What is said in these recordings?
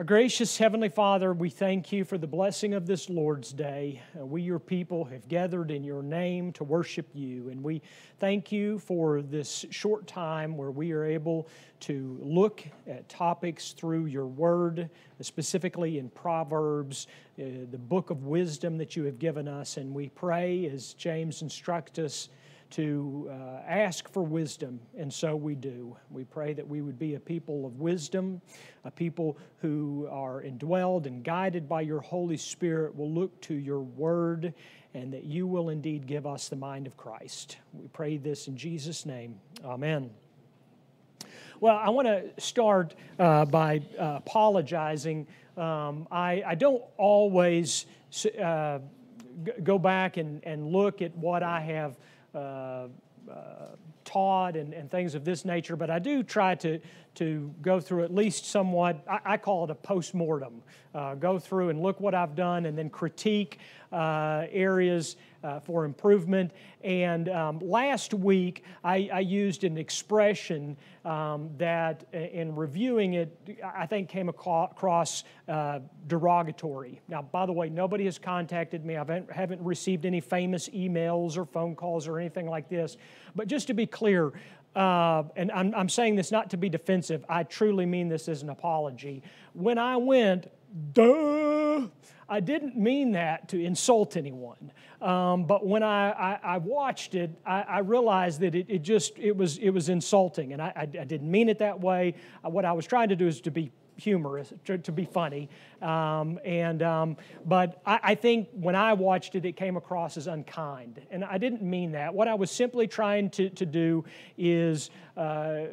Our gracious Heavenly Father, we thank you for the blessing of this Lord's Day. Uh, we, your people, have gathered in your name to worship you. And we thank you for this short time where we are able to look at topics through your word, specifically in Proverbs, uh, the book of wisdom that you have given us. And we pray, as James instructs us, to uh, ask for wisdom, and so we do. We pray that we would be a people of wisdom, a people who are indwelled and guided by your Holy Spirit, will look to your word, and that you will indeed give us the mind of Christ. We pray this in Jesus' name. Amen. Well, I want to start uh, by uh, apologizing. Um, I, I, don't always uh, go back and, and look at what I have Uh, uh, taught and, and things of this nature, but I do try to, to go through at least somewhat, I, I call it a post mortem. Uh, go through and look what I've done and then critique uh, areas uh, for improvement. And um, last week, I, I, used an expression um, that, in reviewing it, I think came across uh, derogatory. Now, by the way, nobody has contacted me. I haven't received any famous emails or phone calls or anything like this. But just to be clear, uh, and I'm, I'm saying this not to be defensive, I truly mean this as an apology. When I went, duh, I didn't mean that to insult anyone. Um, but when I, I, I watched it, I, I realized that it, it, just it was it was insulting, and I, I, didn't mean it that way. Uh, what I was trying to do is to be humorous, to, to be funny. Um, and um, but I, I, think when I watched it, it came across as unkind, and I didn't mean that. What I was simply trying to, to do is uh,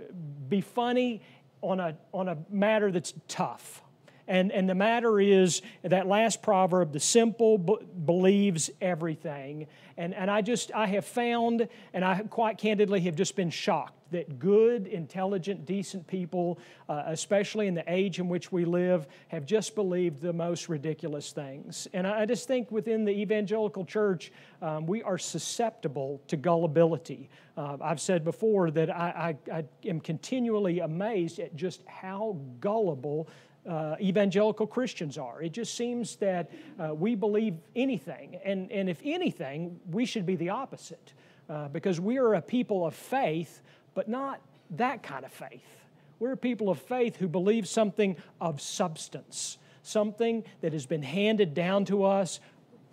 be funny on a on a matter that's tough. And, and the matter is that last proverb, the simple b- believes everything. And, and I just, I have found, and I quite candidly have just been shocked that good, intelligent, decent people, uh, especially in the age in which we live, have just believed the most ridiculous things. And I, I just think within the evangelical church, um, we are susceptible to gullibility. Uh, I've said before that I, I, I am continually amazed at just how gullible uh, evangelical Christians are. It just seems that uh, we believe anything, and, and if anything, we should be the opposite uh, because we are a people of faith, but not that kind of faith. We're a people of faith who believe something of substance, something that has been handed down to us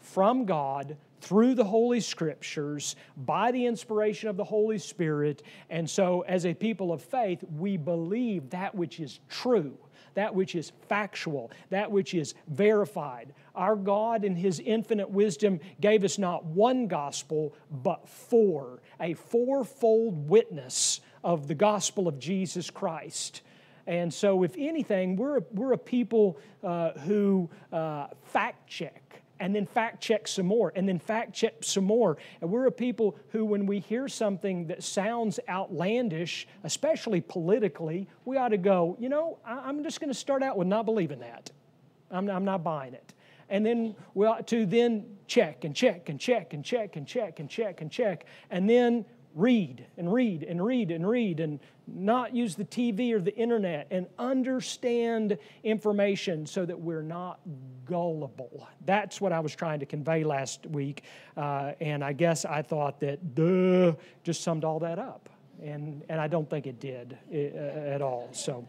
from God through the Holy Scriptures by the inspiration of the Holy Spirit. And so, as a people of faith, we believe that which is true that which is factual, that which is verified. Our God, in His infinite wisdom, gave us not one gospel, but four, a fourfold witness of the gospel of Jesus Christ. And so, if anything, we're, we're a people uh, who uh, fact check and then fact check some more, and then fact check some more. And we're a people who, when we hear something that sounds outlandish, especially politically, we ought to go, you know, I'm just going to start out with not believing that. I'm, I'm not buying it. And then we ought to then check and check and check and check and check and check and check, and then read and read and read and read and not use the TV or the internet and understand information so that we're not gullible. That's what I was trying to convey last week. Uh, and I guess I thought that duh just summed all that up. And, and I don't think it did uh, at all. So.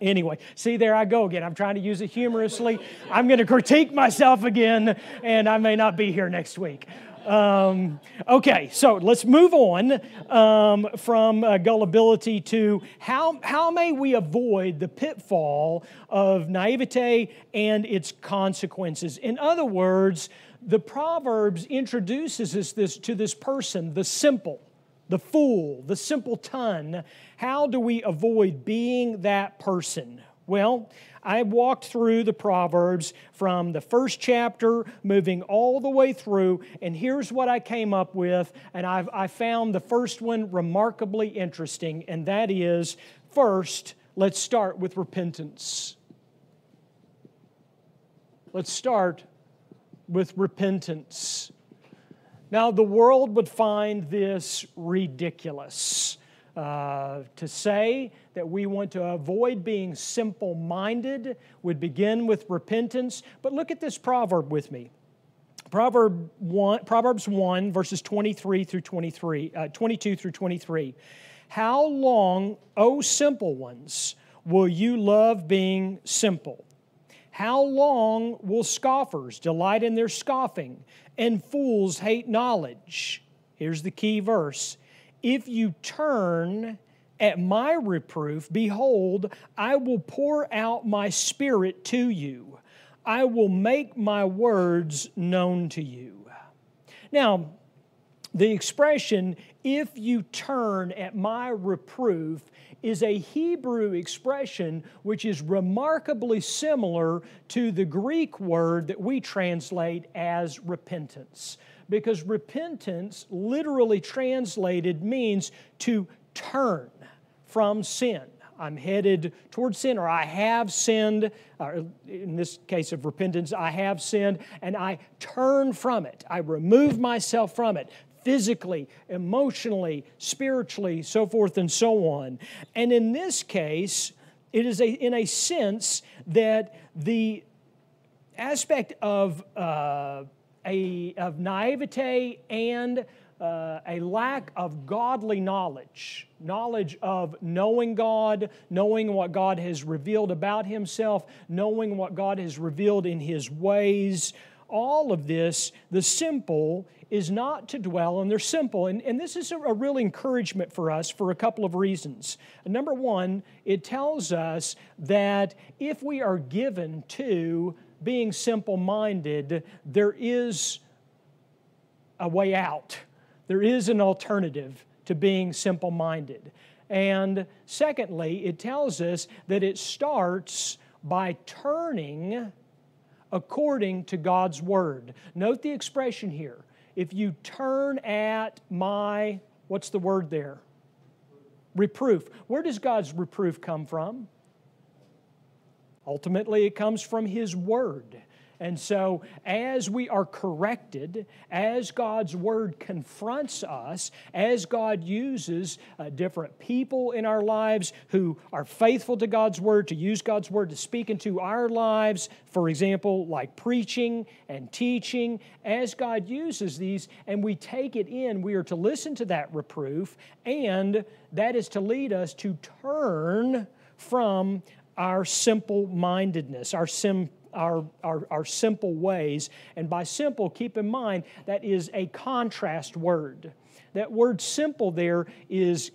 Anyway, see, there I go again. I'm trying to use it humorously. I'm going to critique myself again, and I may not be here next week. Um, okay, so let's move on um, from uh, gullibility to how, how may we avoid the pitfall of naivete and its consequences. In other words, the Proverbs introduces us this, to this person, the simple, the fool, the simpleton. How do we avoid being that person? Well, I walked through the Proverbs from the first chapter, moving all the way through, and here's what I came up with. And I've, I found the first one remarkably interesting, and that is first, let's start with repentance. Let's start with repentance. Now, the world would find this ridiculous. Uh, to say that we want to avoid being simple minded would begin with repentance. But look at this proverb with me. Proverb 1, Proverbs 1, verses 23 through 23, uh, 22 through 23. How long, O simple ones, will you love being simple? How long will scoffers delight in their scoffing and fools hate knowledge? Here's the key verse if you turn at my reproof, behold, I will pour out my spirit to you. I will make my words known to you. Now, the expression, if you turn at my reproof, is a Hebrew expression which is remarkably similar to the Greek word that we translate as repentance because repentance, literally translated, means to turn from sin. I'm headed towards sin, or I have sinned. In this case of repentance, I have sinned, and I turn from it. I remove myself from it physically, emotionally, spiritually, so forth and so on. And in this case, it is a, in a sense that the aspect of uh, a, of naivete and uh, a lack of godly knowledge knowledge of knowing God, knowing what God has revealed about Himself, knowing what God has revealed in His ways. All of this, the simple, is not to dwell on their simple. And, and this is a, a real encouragement for us for a couple of reasons. Number one, it tells us that if we are given to being simple minded, there is a way out. There is an alternative to being simple minded. And secondly, it tells us that it starts by turning according to God's word. Note the expression here. If you turn at my, what's the word there? Reproof. Where does God's reproof come from? Ultimately, it comes from His Word. And so, as we are corrected, as God's Word confronts us, as God uses uh, different people in our lives who are faithful to God's Word, to use God's Word to speak into our lives, for example, like preaching and teaching, as God uses these and we take it in, we are to listen to that reproof, and that is to lead us to turn from our simple mindedness, our, sim, our, our, our simple ways. And by simple, keep in mind that is a contrast word. That word simple there is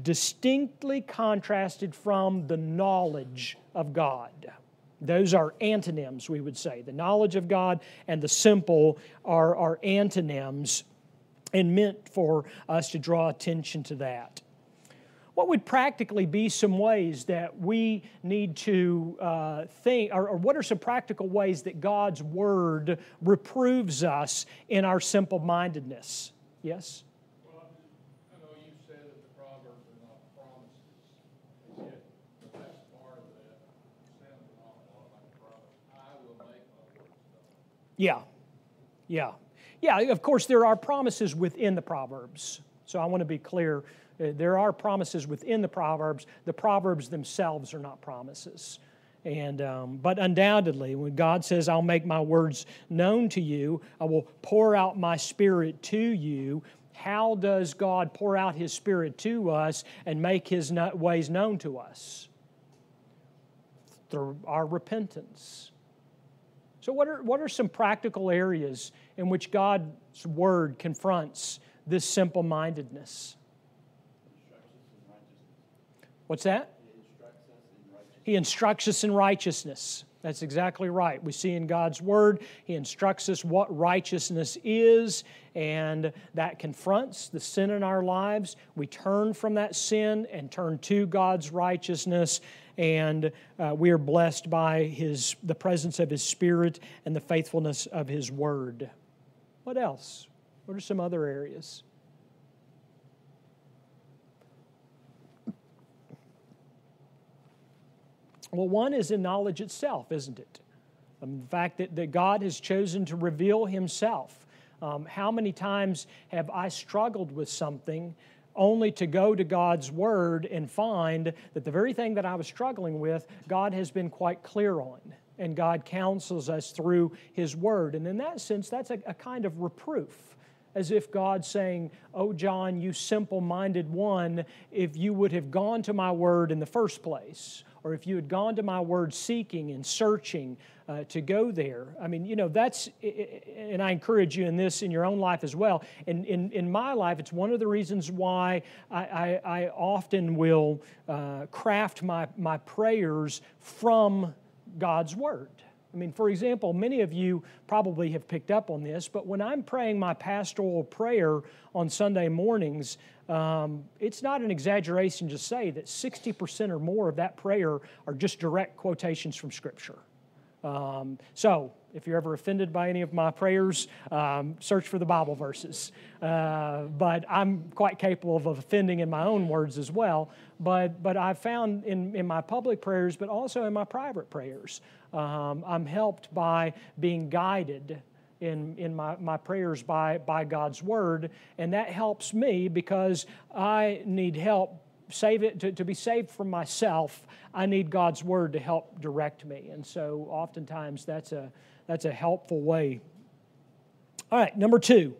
distinctly contrasted from the knowledge of God. Those are antonyms, we would say. The knowledge of God and the simple are, are antonyms and meant for us to draw attention to that. What would practically be some ways that we need to uh, think, or, or, what are some practical ways that God's Word reproves us in our simple mindedness? Yes? Yeah, yeah. Yeah, of course, there are promises within the Proverbs. So I want to be clear there are promises within the Proverbs. The Proverbs themselves are not promises. And, um, but undoubtedly, when God says, I'll make my words known to you, I will pour out my spirit to you, how does God pour out his spirit to us and make his ways known to us? Through our repentance. So, what are, what are some practical areas in which God's word confronts this simple mindedness? What's that? He instructs us in righteousness. That's exactly right. We see in God's Word, He instructs us what righteousness is, and that confronts the sin in our lives. We turn from that sin and turn to God's righteousness, and uh, we are blessed by His, the presence of His Spirit and the faithfulness of His Word. What else? What are some other areas? Well, one is in knowledge itself, isn't it? Um, the fact that, that God has chosen to reveal Himself. Um, how many times have I struggled with something only to go to God's Word and find that the very thing that I was struggling with, God has been quite clear on. And God counsels us through His Word. And in that sense, that's a, a kind of reproof as if God's saying, Oh, John, you simple minded one, if you would have gone to my word in the first place, or if you had gone to my word seeking and searching uh, to go there. I mean, you know, that's, and I encourage you in this in your own life as well. In, in, in my life, it's one of the reasons why I, I, I often will uh, craft my, my prayers from God's word. I mean, for example, many of you probably have picked up on this, but when I'm praying my pastoral prayer on Sunday mornings, um, it's not an exaggeration to say that 60% or more of that prayer are just direct quotations from Scripture. Um, so, if you're ever offended by any of my prayers, um, search for the Bible verses. Uh, but I'm quite capable of offending in my own words as well. But, but I've found in, in my public prayers, but also in my private prayers, um, I'm helped by being guided in, in my, my prayers by, by God's Word. And that helps me because I need help. Save it to, to be saved from myself i need god's word to help direct me. And so oftentimes that's a that's a helpful way. All right number two.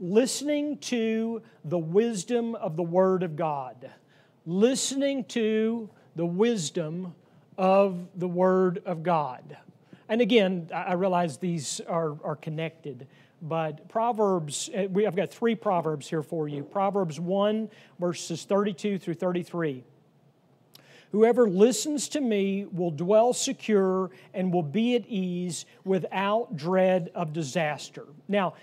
Listening to the wisdom of the word of god. Listening to the wisdom of the Word of God. And again, I realize these are, are connected, but Proverbs, eh, we, I've got three Proverbs here for you. Proverbs 1, verses 32 through 33. Whoever listens to me will dwell secure and will be at ease without dread of disaster. Now,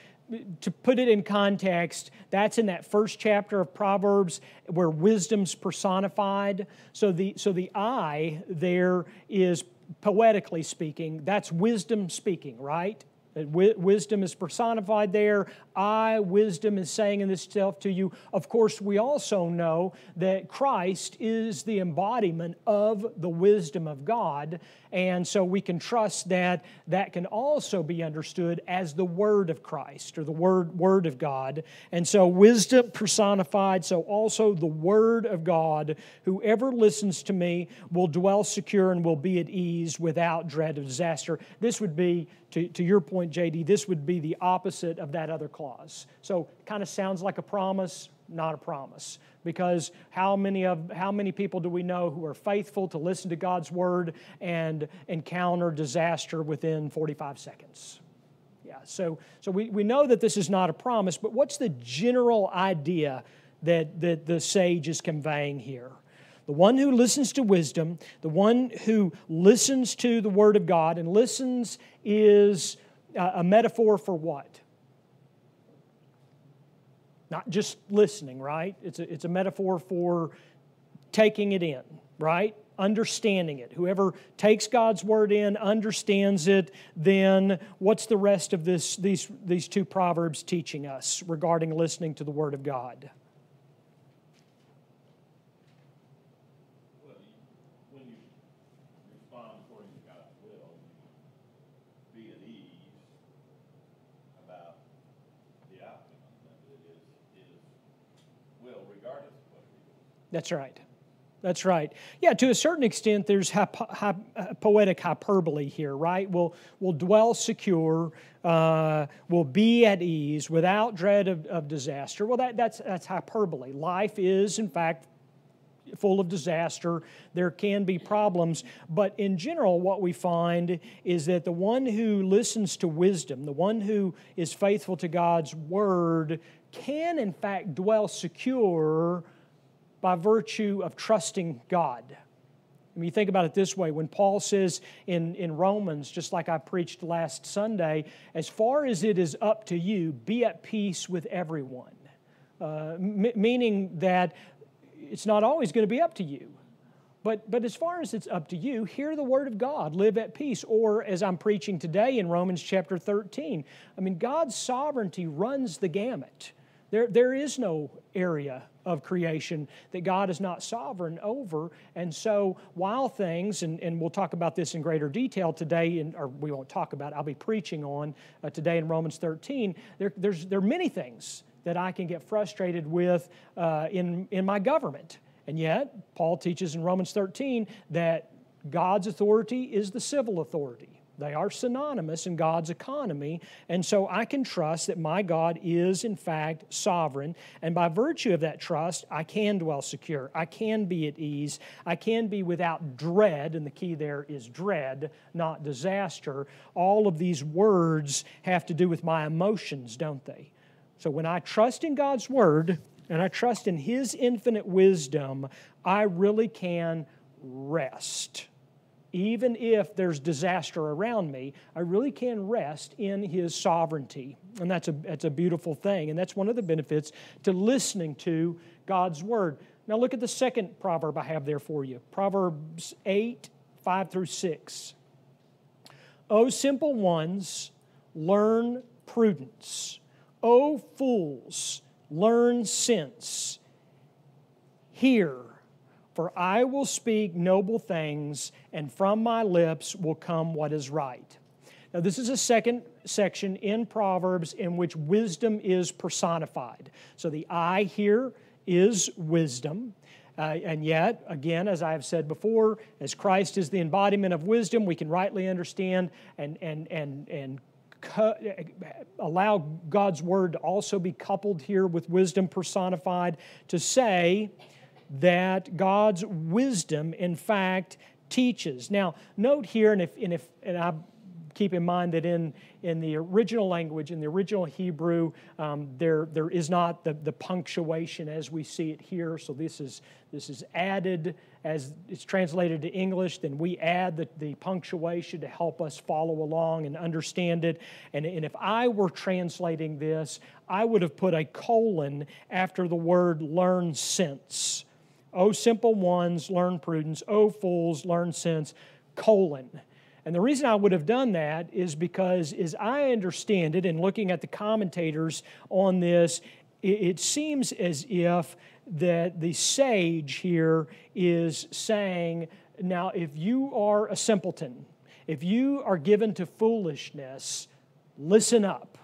to put it in context, that's in that first chapter of Proverbs where wisdom's personified. So the, so the I there is poetically speaking, that's wisdom speaking, right? Wisdom is personified there. I, wisdom, is saying in this self to you. Of course, we also know that Christ is the embodiment of the wisdom of God. And so we can trust that that can also be understood as the Word of Christ or the Word, Word of God. And so wisdom personified, so also the Word of God. Whoever listens to me will dwell secure and will be at ease without dread of disaster. This would be, to, to your point, JD, this would be the opposite of that other clause. So kind of sounds like a promise, not a promise because how many of how many people do we know who are faithful to listen to God's word and encounter disaster within 45 seconds? Yeah, so so we, we know that this is not a promise, but what's the general idea that, that the sage is conveying here? The one who listens to wisdom, the one who listens to the Word of God, and listens is uh, a metaphor for what? Not just listening, right? It's a, it's a metaphor for taking it in, right? Understanding it. Whoever takes God's word in, understands it, then what's the rest of this, these, these two proverbs teaching us regarding listening to the word of God? That's right. That's right. Yeah, to a certain extent, there's poetic hyperbole here, right? We'll, we'll dwell secure, uh, we'll be at ease without dread of, of disaster. Well, that, that's, that's hyperbole. Life is, in fact, full of disaster. There can be problems. But in general, what we find is that the one who listens to wisdom, the one who is faithful to God's word, can, in fact, dwell secure by virtue of trusting God. I mean, you think about it this way when Paul says in, in Romans, just like I preached last Sunday, as far as it is up to you, be at peace with everyone. Uh, m- meaning that it's not always going to be up to you. But, but as far as it's up to you, hear the word of God, live at peace. Or, as I'm preaching today in Romans chapter 13, I mean, God's sovereignty runs the gamut. There, there is no area of creation that God is not sovereign over. And so, while things, and, and we'll talk about this in greater detail today, in, or we won't talk about it, I'll be preaching on uh, today in Romans 13, there, there's, there are many things that I can get frustrated with uh, in, in my government. And yet, Paul teaches in Romans 13 that God's authority is the civil authority. They are synonymous in God's economy. And so I can trust that my God is, in fact, sovereign. And by virtue of that trust, I can dwell secure. I can be at ease. I can be without dread. And the key there is dread, not disaster. All of these words have to do with my emotions, don't they? So when I trust in God's word and I trust in His infinite wisdom, I really can rest even if there's disaster around me, I really can rest in His sovereignty. And that's a, that's a beautiful thing. And that's one of the benefits to listening to God's Word. Now, look at the second proverb I have there for you Proverbs 8, 5 through 6. O simple ones, learn prudence. O fools, learn sense. Hear for I will speak noble things, and from my lips will come what is right. Now, this is a second section in Proverbs in which wisdom is personified. So the I here is wisdom. Uh, and yet, again, as I have said before, as Christ is the embodiment of wisdom, we can rightly understand and, and, and, and cu- allow God's word to also be coupled here with wisdom personified to say, that God's wisdom, in fact, teaches. Now, note here, and if, and if and I keep in mind that in, in the original language, in the original Hebrew, um, there, there is not the, the punctuation as we see it here. So this is, this is added as it's translated to English. Then we add the, the punctuation to help us follow along and understand it. And, and if I were translating this, I would have put a colon after the word learn sense O simple ones, learn prudence. O fools, learn sense, colon. And the reason I would have done that is because, as I understand it, and looking at the commentators on this, it seems as if that the sage here is saying, now, if you are a simpleton, if you are given to foolishness, listen up.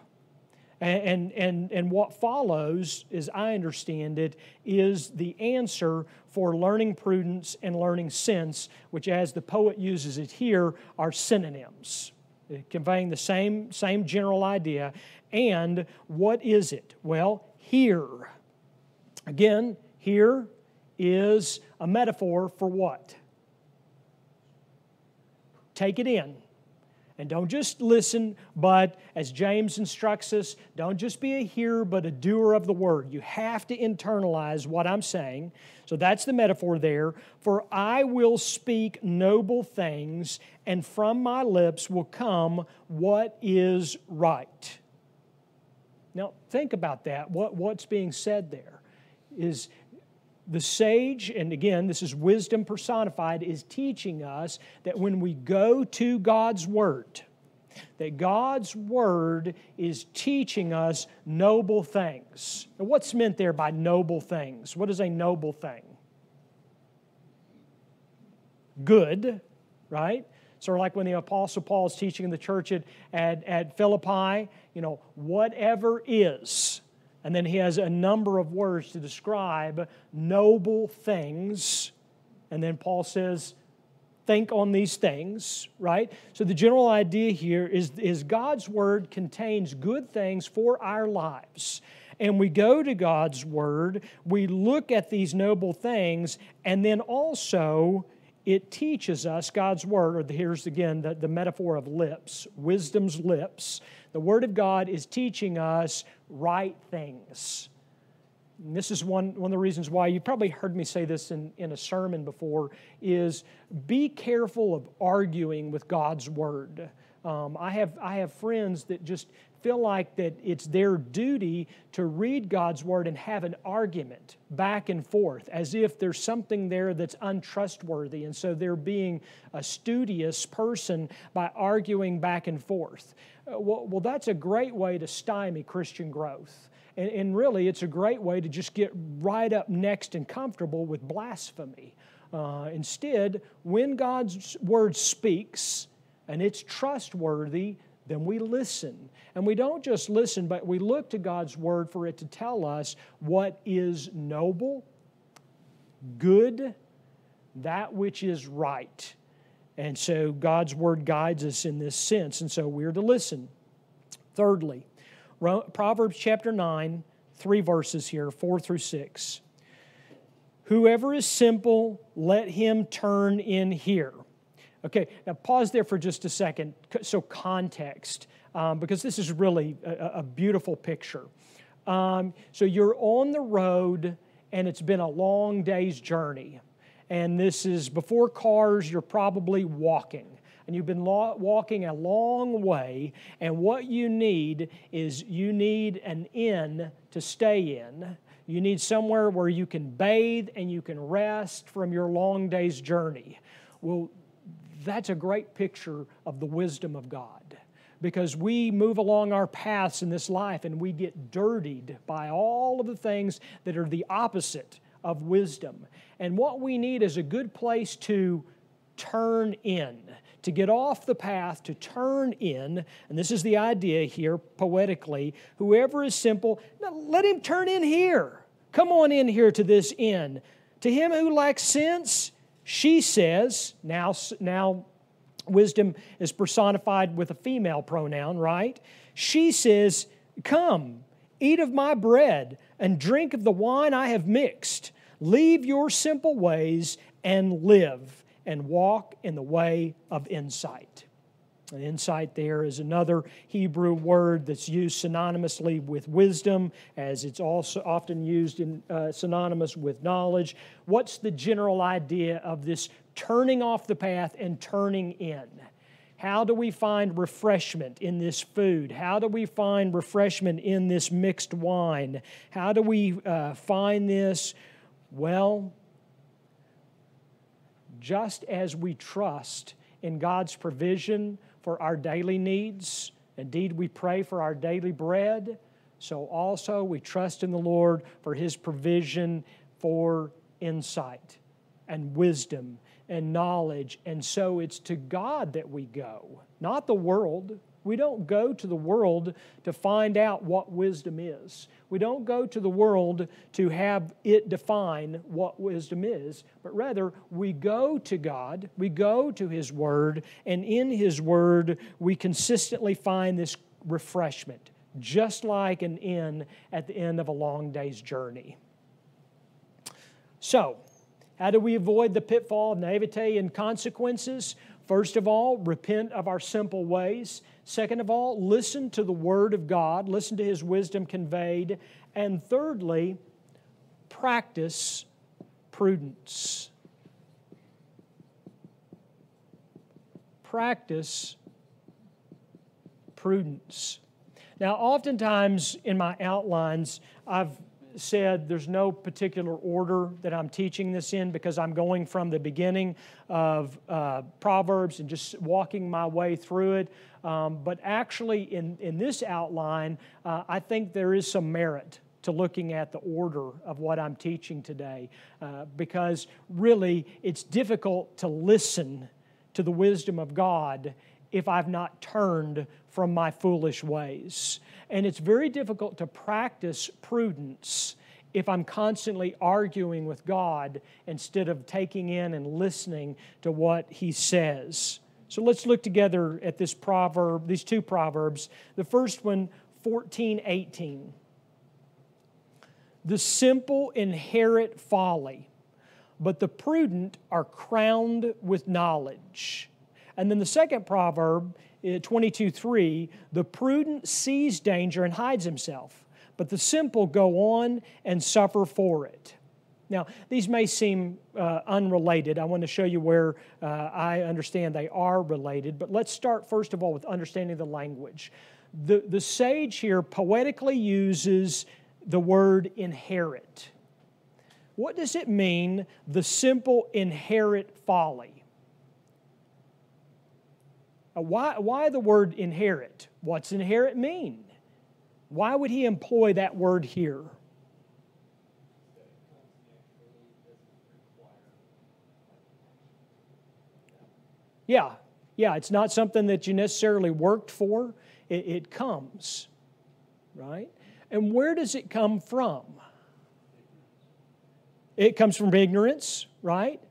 And, and, and what follows, as I understand it, is the answer for learning prudence and learning sense, which, as the poet uses it here, are synonyms, eh, conveying the same, same general idea. And what is it? Well, here. Again, here is a metaphor for what? Take it in. And don't just listen, but as James instructs us, don't just be a hearer, but a doer of the word. You have to internalize what I'm saying. So that's the metaphor there. For I will speak noble things, and from my lips will come what is right. Now, think about that. What, what's being said there is the sage, and again, this is wisdom personified, is teaching us that when we go to God's Word, that God's Word is teaching us noble things. Now, what's meant there by noble things? What is a noble thing? Good, right? Sort of like when the Apostle Paul is teaching in the church at, at, at Philippi, you know, whatever is and then he has a number of words to describe noble things. And then Paul says, think on these things, right? So the general idea here is, is God's word contains good things for our lives. And we go to God's word, we look at these noble things, and then also it teaches us God's word, or here's again the, the metaphor of lips, wisdom's lips. The Word of God is teaching us right things. And this is one, one of the reasons why you've probably heard me say this in, in a sermon before is be careful of arguing with God's Word. Um, I, have, I have friends that just feel like that it's their duty to read God's word and have an argument back and forth as if there's something there that's untrustworthy. And so they're being a studious person by arguing back and forth. Uh, well, well, that's a great way to stymie Christian growth. And, and, really, it's a great way to just get right up next and comfortable with blasphemy. Uh, instead, when God's word speaks and it's trustworthy, then we listen. And we don't just listen, but we look to God's word for it to tell us what is noble, good, that which is right. And so God's word guides us in this sense, and so we're to listen. Thirdly, Proverbs chapter 9, three verses here, four through six. Whoever is simple, let him turn in here. Okay, now pause there for just a second. So, context, um, because this is really a, a beautiful picture. Um, so, you're on the road and it's been a long day's journey. And this is before cars, you're probably walking. And you've been walking a long way, and what you need is you need an inn to stay in. You need somewhere where you can bathe and you can rest from your long day's journey. Well, that's a great picture of the wisdom of God because we move along our paths in this life and we get dirtied by all of the things that are the opposite of wisdom. And what we need is a good place to turn in, to get off the path, to turn in. And this is the idea here poetically whoever is simple, let him turn in here. Come on in here to this inn. To him who lacks sense, she says, now, now wisdom is personified with a female pronoun, right? She says, Come, eat of my bread and drink of the wine I have mixed. Leave your simple ways and live and walk in the way of insight. Insight there is another Hebrew word that's used synonymously with wisdom, as it's also often used in uh, synonymous with knowledge. What's the general idea of this turning off the path and turning in? How do we find refreshment in this food? How do we find refreshment in this mixed wine? How do we uh, find this? Well, just as we trust in God's provision for our daily needs. Indeed, we pray for our daily bread. So also we trust in the Lord for His provision for insight and wisdom and knowledge. And so it's to God that we go, not the world. We don't go to the world to find out what wisdom is. We don't go to the world to have it define what wisdom is, but rather we go to God, we go to His Word, and in His Word we consistently find this refreshment, just like an inn at the end of a long day's journey. So, how do we avoid the pitfall of naivete and consequences? First of all, repent of our simple ways. Second of all, listen to the Word of God, listen to His wisdom conveyed. And thirdly, practice prudence. Practice prudence. Now, oftentimes in my outlines, I've said there's no particular order that I'm teaching this in because I'm going from the beginning of uh, Proverbs and just walking my way through it. Um, but actually, in, in this outline, uh, I think there is some merit to looking at the order of what I'm teaching today uh, because really it's difficult to listen to the wisdom of God if I've not turned from my foolish ways. And it's very difficult to practice prudence if I'm constantly arguing with God instead of taking in and listening to what He says. So let's look together at this proverb, these two proverbs. The first one, 14, 18. The simple inherit folly, but the prudent are crowned with knowledge. And then the second proverb, uh, 22 3, the prudent sees danger and hides himself, but the simple go on and suffer for it. Now, these may seem uh, unrelated. I want to show you where uh, I understand they are related, but let's start first of all with understanding the language. The, the sage here poetically uses the word inherit. What does it mean, the simple inherit folly? Uh, why, why the word inherit? What's inherit mean? Why would he employ that word here? Yeah, Yeah, it's not something that you necessarily worked for, it, it comes, right? And where does it come from? It comes from ignorance, right?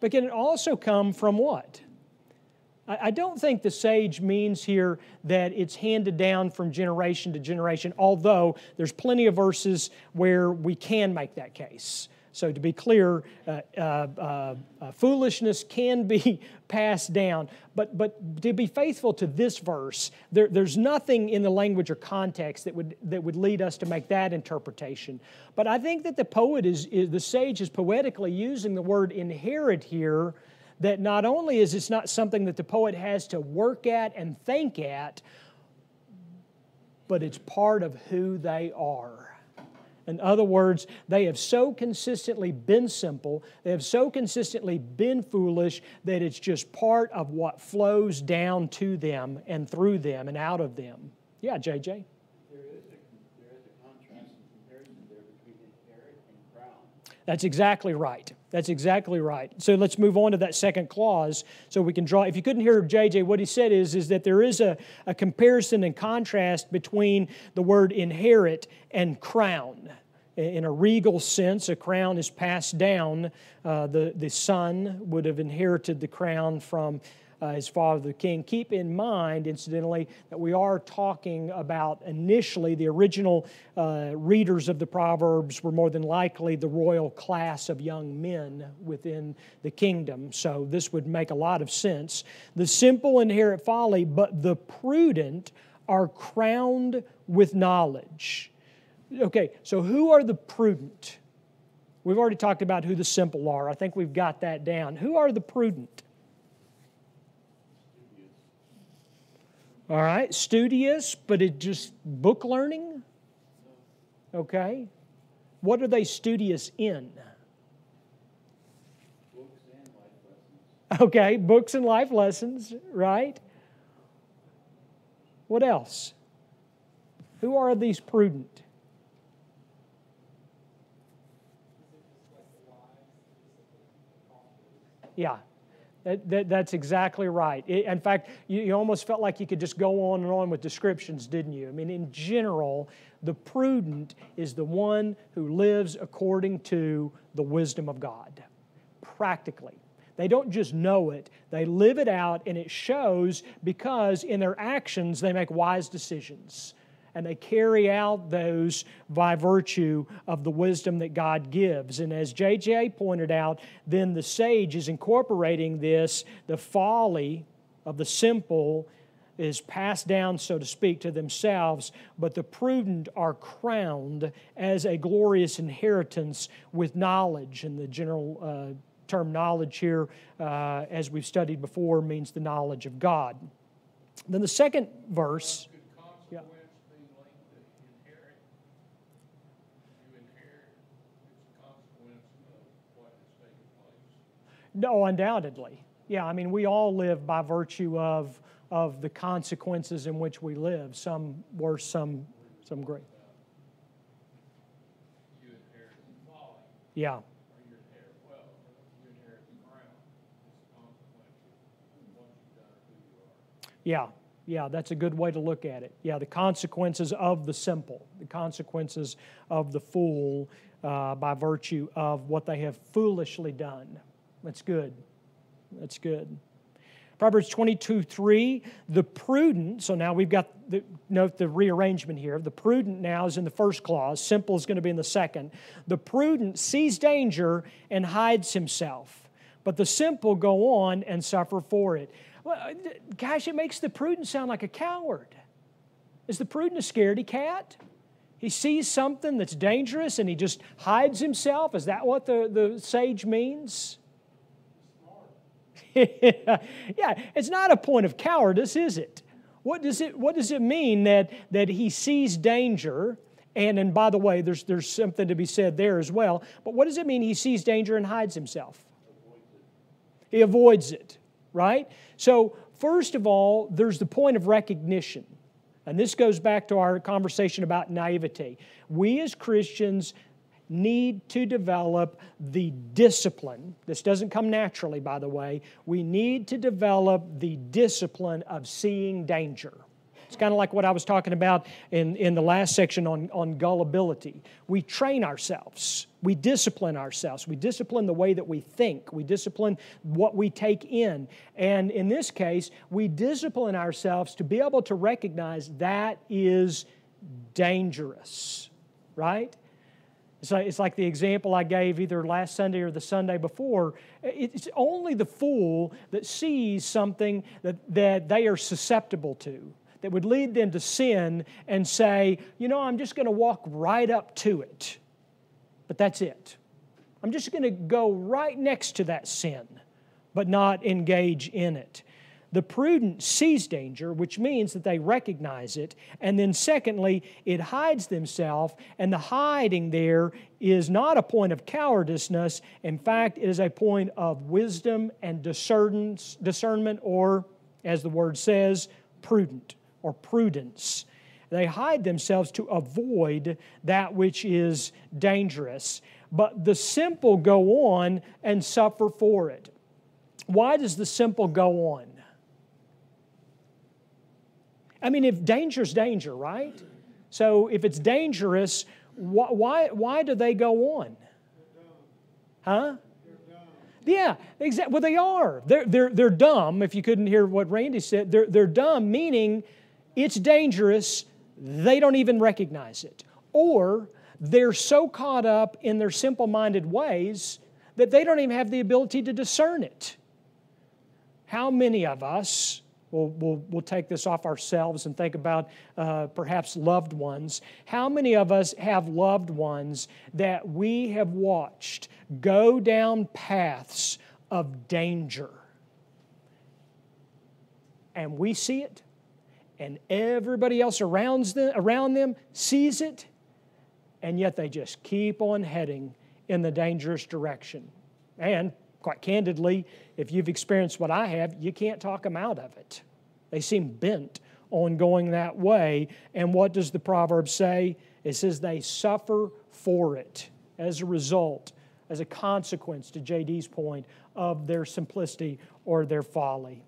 But can it also come from what? I don't think the sage means here that it's handed down from generation to generation, although there's plenty of verses where we can make that case. So, to be clear, uh, uh, uh, uh, foolishness can be passed down. But, but to be faithful to this verse, there, there's nothing in the language or context that would, that would lead us to make that interpretation. But I think that the poet is, is the sage is poetically using the word inherit here. That not only is this not something that the poet has to work at and think at, but it's part of who they are. In other words, they have so consistently been simple, they have so consistently been foolish that it's just part of what flows down to them and through them and out of them. Yeah, JJ? There is a, there is a contrast and comparison there between inherit and crown. That's exactly right. That's exactly right. So let's move on to that second clause so we can draw. If you couldn't hear JJ, what he said is, is that there is a, a comparison and contrast between the word inherit and crown. In a regal sense, a crown is passed down. Uh, the, the son would have inherited the crown from uh, his father, the king. Keep in mind, incidentally, that we are talking about initially the original uh, readers of the Proverbs were more than likely the royal class of young men within the kingdom. So this would make a lot of sense. The simple inherit folly, but the prudent are crowned with knowledge. Okay, so who are the prudent? We've already talked about who the simple are. I think we've got that down. Who are the prudent? All right, studious, but it just book learning? Okay. What are they studious in? Books and life lessons. Okay, books and life lessons, right? What else? Who are these prudent? Yeah, that, that, that's exactly right. It, in fact, you, you almost felt like you could just go on and on with descriptions, didn't you? I mean, in general, the prudent is the one who lives according to the wisdom of God, practically. They don't just know it, they live it out, and it shows because in their actions they make wise decisions and they carry out those by virtue of the wisdom that God gives. And as JJ pointed out, then the sage is incorporating this, the folly of the simple is passed down, so to speak, to themselves, but the prudent are crowned as a glorious inheritance with knowledge. And the general uh, term knowledge here, uh, as we've studied before, means the knowledge of God. Then the second verse. Could consequence be linked to inherit? You inherit, it's a consequence of what has taken place. No, undoubtedly. Yeah, I mean, we all live by virtue of, of the consequences in which we live, some worse, some, some great. Yeah, or you inherit wealth, or you inherit the crown. It's a consequence of what you've done or who you are. yeah, yeah, that's a good way to look at it. Yeah, the consequences of the simple, the consequences of the fool uh, by virtue of what they have foolishly done. That's good. That's good. Proverbs 22 3, the prudent, so now we've got, the, note the rearrangement here. The prudent now is in the first clause, simple is going to be in the second. The prudent sees danger and hides himself, but the simple go on and suffer for it. Well, uh, gosh, it makes the prudent sound like a coward. Is the prudent a scaredy cat? He sees something that's dangerous and he just hides himself. Is that what the, the sage means? yeah, it's not a point of cowardice, is it? What does it, what does it mean that, that he sees danger? And, and by the way, there's, there's something to be said there as well. But what does it mean he sees danger and hides himself? He avoids it, right? So, first of all, there's the point of recognition. And this goes back to our conversation about naivety. We as Christians need to develop the discipline. This doesn't come naturally, by the way. We need to develop the discipline of seeing danger. It's kind of like what I was talking about in, in the last section on, on gullibility. We train ourselves, we discipline ourselves, we discipline the way that we think, we discipline what we take in. And in this case, we discipline ourselves to be able to recognize that is dangerous, right? It's like, it's like the example I gave either last Sunday or the Sunday before. It's only the fool that sees something that, that they are susceptible to that would lead them to sin and say, you know, I'm just going to walk right up to it. But that's it. I'm just going to go right next to that sin, but not engage in it. The prudent sees danger, which means that they recognize it. And then, secondly, it hides themselves, and the hiding there is not a point of cowardice. In fact, it is a point of wisdom and discernment, or, as the word says, prudent or prudence. They hide themselves to avoid that which is dangerous. But the simple go on and suffer for it. Why does the simple go on? I mean, if danger's danger, right? So if it's dangerous, why, why, why do they go on? Huh? Yeah, exactly. Well, they are. They're, they're, they're dumb. If you couldn't hear what Randy said, they're, they're dumb, meaning it's dangerous, they don't even recognize it. Or they're so caught up in their simple minded ways that they don't even have the ability to discern it. How many of us, we'll, we'll, we'll take this off ourselves and think about uh, perhaps loved ones, how many of us have loved ones that we have watched go down paths of danger? And we see it, and everybody else around them, around them sees it, and yet they just keep on heading in the dangerous direction. And quite candidly, if you've experienced what I have, you can't talk them out of it. They seem bent on going that way. And what does the proverb say? It says they suffer for it as a result, as a consequence, to JD's point, of their simplicity or their folly.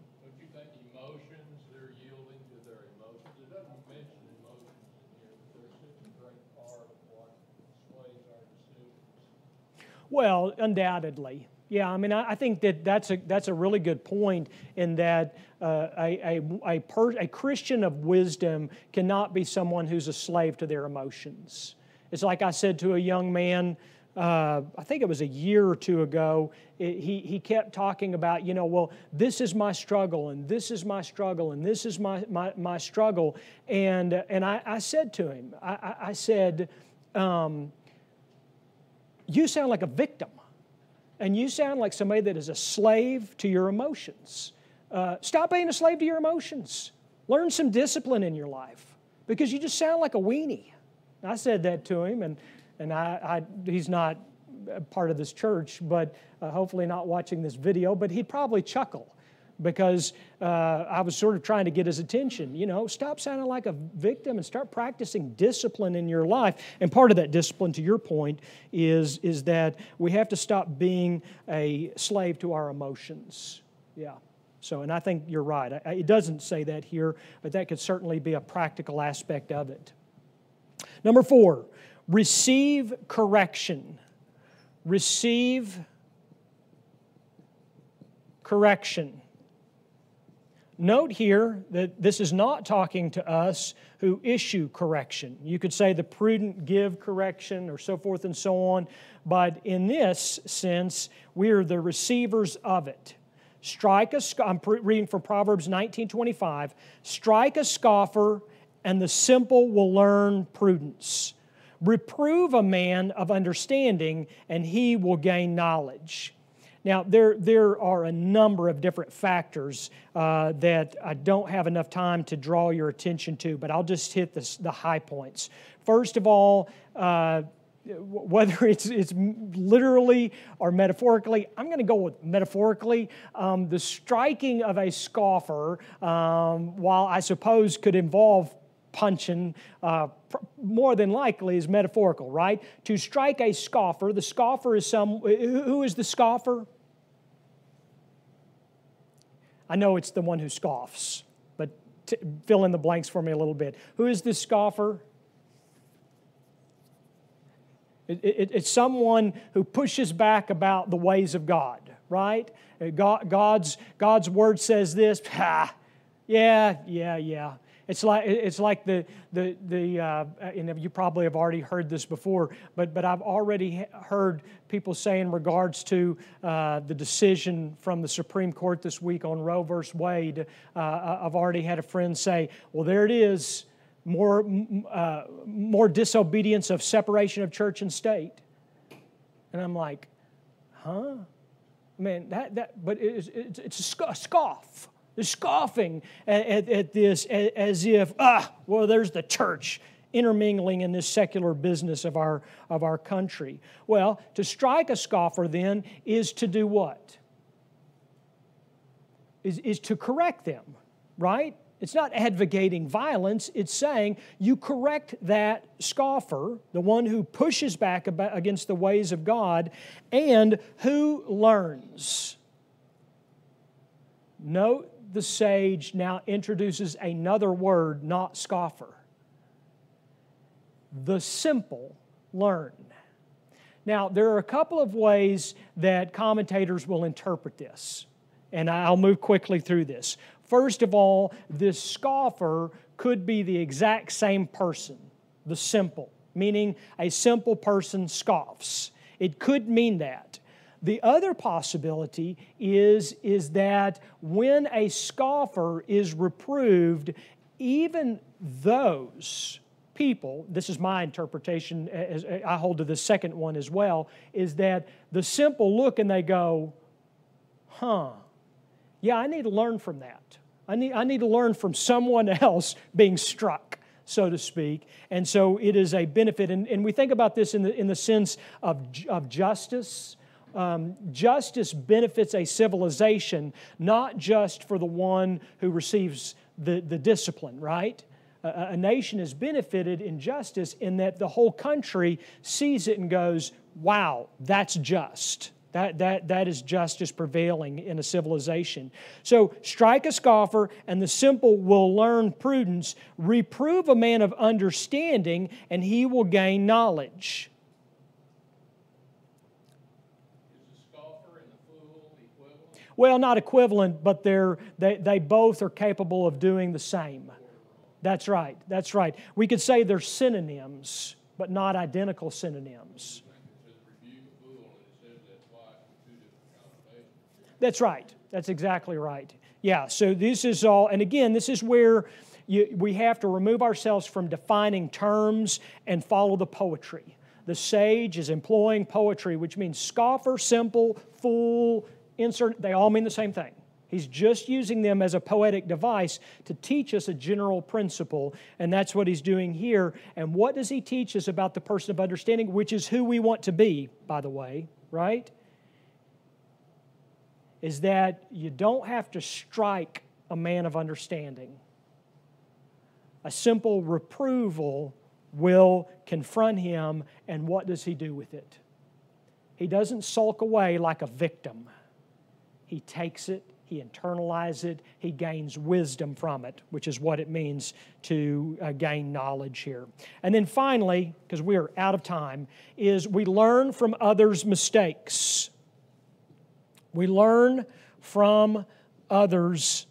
Well, undoubtedly. Yeah, I mean, I, think that that's a, that's a really good point in that uh, a, a, a, per, a Christian of wisdom cannot be someone who's a slave to their emotions. It's like I said to a young man, uh, I think it was a year or two ago, it, he, he kept talking about, you know, well, this is my struggle, and this is my struggle, and this is my, my, my struggle. And, and I, I said to him, I, I said, um, you sound like a victim. And you sound like somebody that is a slave to your emotions. Uh, stop being a slave to your emotions. Learn some discipline in your life because you just sound like a weenie. I said that to him, and, and I, I he's not part of this church, but uh, hopefully not watching this video, but he'd probably chuckle because uh, I was sort of trying to get his attention. You know, stop sounding like a victim and start practicing discipline in your life. And part of that discipline, to your point, is, is that we have to stop being a slave to our emotions. Yeah. So, and I think you're right. It doesn't say that here, but that could certainly be a practical aspect of it. Number four, receive correction. Receive correction. Note here that this is not talking to us who issue correction. You could say the prudent give correction or so forth and so on, but in this sense, we are the receivers of it. Strike a, I'm reading from Proverbs 19:25. Strike a scoffer, and the simple will learn prudence. Reprove a man of understanding, and he will gain knowledge. Now, there, there are a number of different factors uh, that I don't have enough time to draw your attention to, but I'll just hit this, the high points. First of all, uh, whether it's, it's literally or metaphorically, I'm going to go with metaphorically. Um, the striking of a scoffer, um, while I suppose could involve punching, uh, more than likely is metaphorical, right? To strike a scoffer, the scoffer is some, who is the scoffer? I know it's the one who scoffs, but t- fill in the blanks for me a little bit. Who is this scoffer? It, it, it's someone who pushes back about the ways of God, right? Uh, God, God's, God's word says this, ha, yeah, yeah, yeah. It's like, it's like the, the, the uh, and you probably have already heard this before, but, but I've already heard people say in regards to uh, the decision from the Supreme Court this week on Roe versus Wade, uh, I've already had a friend say, well, there it is, more, uh, more disobedience of separation of church and state. And I'm like, huh? Man, that, that but it's, it's, it's a scoff. They're scoffing at, at, at this as if, ah, well, there's the church intermingling in this secular business of our, of our country. Well, to strike a scoffer then is to do what? Is, is to correct them, right? It's not advocating violence, it's saying you correct that scoffer, the one who pushes back against the ways of God, and who learns. Note the sage now introduces another word, not scoffer. The simple learn. Now, there are a couple of ways that commentators will interpret this, and I'll move quickly through this. First of all, this scoffer could be the exact same person, the simple, meaning a simple person scoffs. It could mean that. The other possibility is, is that when a scoffer is reproved, even those people, this is my interpretation, as I hold to the second one as well, is that the simple look and they go, huh, yeah, I need to learn from that. I need, I need to learn from someone else being struck so to speak. And so it is a benefit. And, and we think about this in the, in the sense of, of justice um, justice benefits a civilization, not just for the one who receives the, the discipline, right? A, a nation is benefited in justice in that the whole country sees it and goes, wow, that's just. That, that, that is justice prevailing in a civilization. So, strike a scoffer, and the simple will learn prudence. Reprove a man of understanding, and he will gain knowledge. Well, not equivalent, but they're, they, they both are capable of doing the same. That's right. That's right. We could say they're synonyms, but not identical synonyms. That's right. That's exactly right. Yeah, so this is all, and again, this is where you, we have to remove ourselves from defining terms and follow the poetry. The sage is employing poetry, which means scoffer, simple, fool, insert, they all mean the same thing. He's just using them as a poetic device to teach us a general principle, and that's what he's doing here. And what does he teach us about the person of understanding, which is who we want to be, by the way, right? Is that you don't have to strike a man of understanding. A simple reproval will confront him, and what does he do with it? He doesn't sulk away like a victim he takes it, he internalizes it, he gains wisdom from it, which is what it means to uh, gain knowledge here. And then finally, because we are out of time, is we learn from others' mistakes. We learn from others'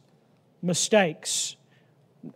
mistakes.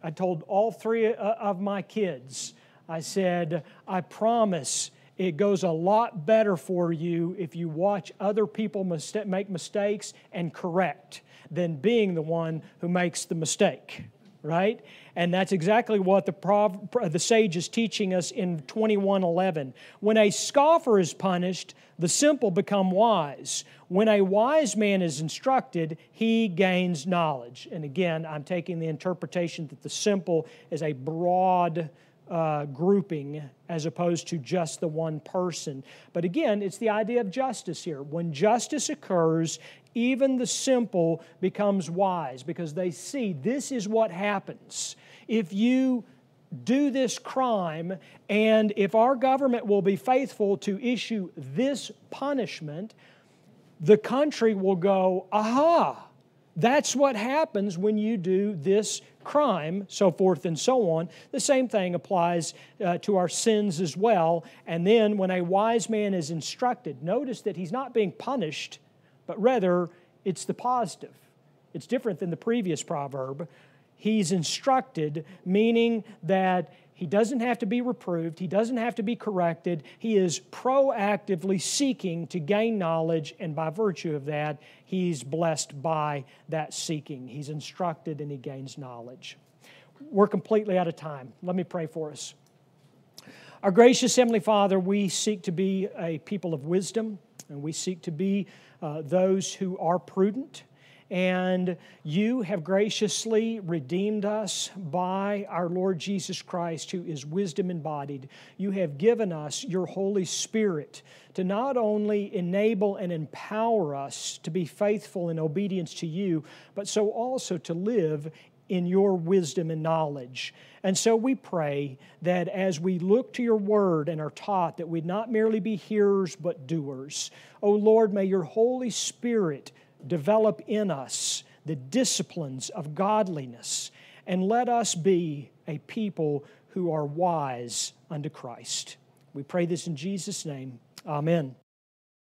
I told all three uh, of my kids, I said, I promise it goes a lot better for you if you watch other people make mistakes and correct than being the one who makes the mistake, right? And that's exactly what the, prov- the sage is teaching us in 2111. When a scoffer is punished, the simple become wise. When a wise man is instructed, he gains knowledge. And again, I'm taking the interpretation that the simple is a broad uh, grouping as opposed to just the one person. But again, it's the idea of justice here. When justice occurs, even the simple becomes wise because they see this is what happens. If you do this crime, and if our government will be faithful to issue this punishment, the country will go, aha, that's what happens when you do this crime, so forth and so on. The same thing applies uh, to our sins as well. And then when a wise man is instructed, notice that he's not being punished, but rather it's the positive. It's different than the previous proverb. He's instructed, meaning that he doesn't have to be reproved, he doesn't have to be corrected. He is proactively seeking to gain knowledge, and by virtue of that, he's blessed by that seeking. He's instructed and he gains knowledge. We're completely out of time. Let me pray for us. Our gracious Heavenly Father, we seek to be a people of wisdom, and we seek to be uh, those who are prudent and you have graciously redeemed us by our Lord Jesus Christ, who is wisdom embodied. You have given us your Holy Spirit to not only enable and empower us to be faithful in obedience to you, but so also to live in your wisdom and knowledge. And so we pray that as we look to your word and are taught that we'd not merely be hearers but doers. O oh Lord, may your Holy Spirit develop in us the disciplines of godliness, and let us be a people who are wise unto Christ. We pray this in Jesus' name. Amen.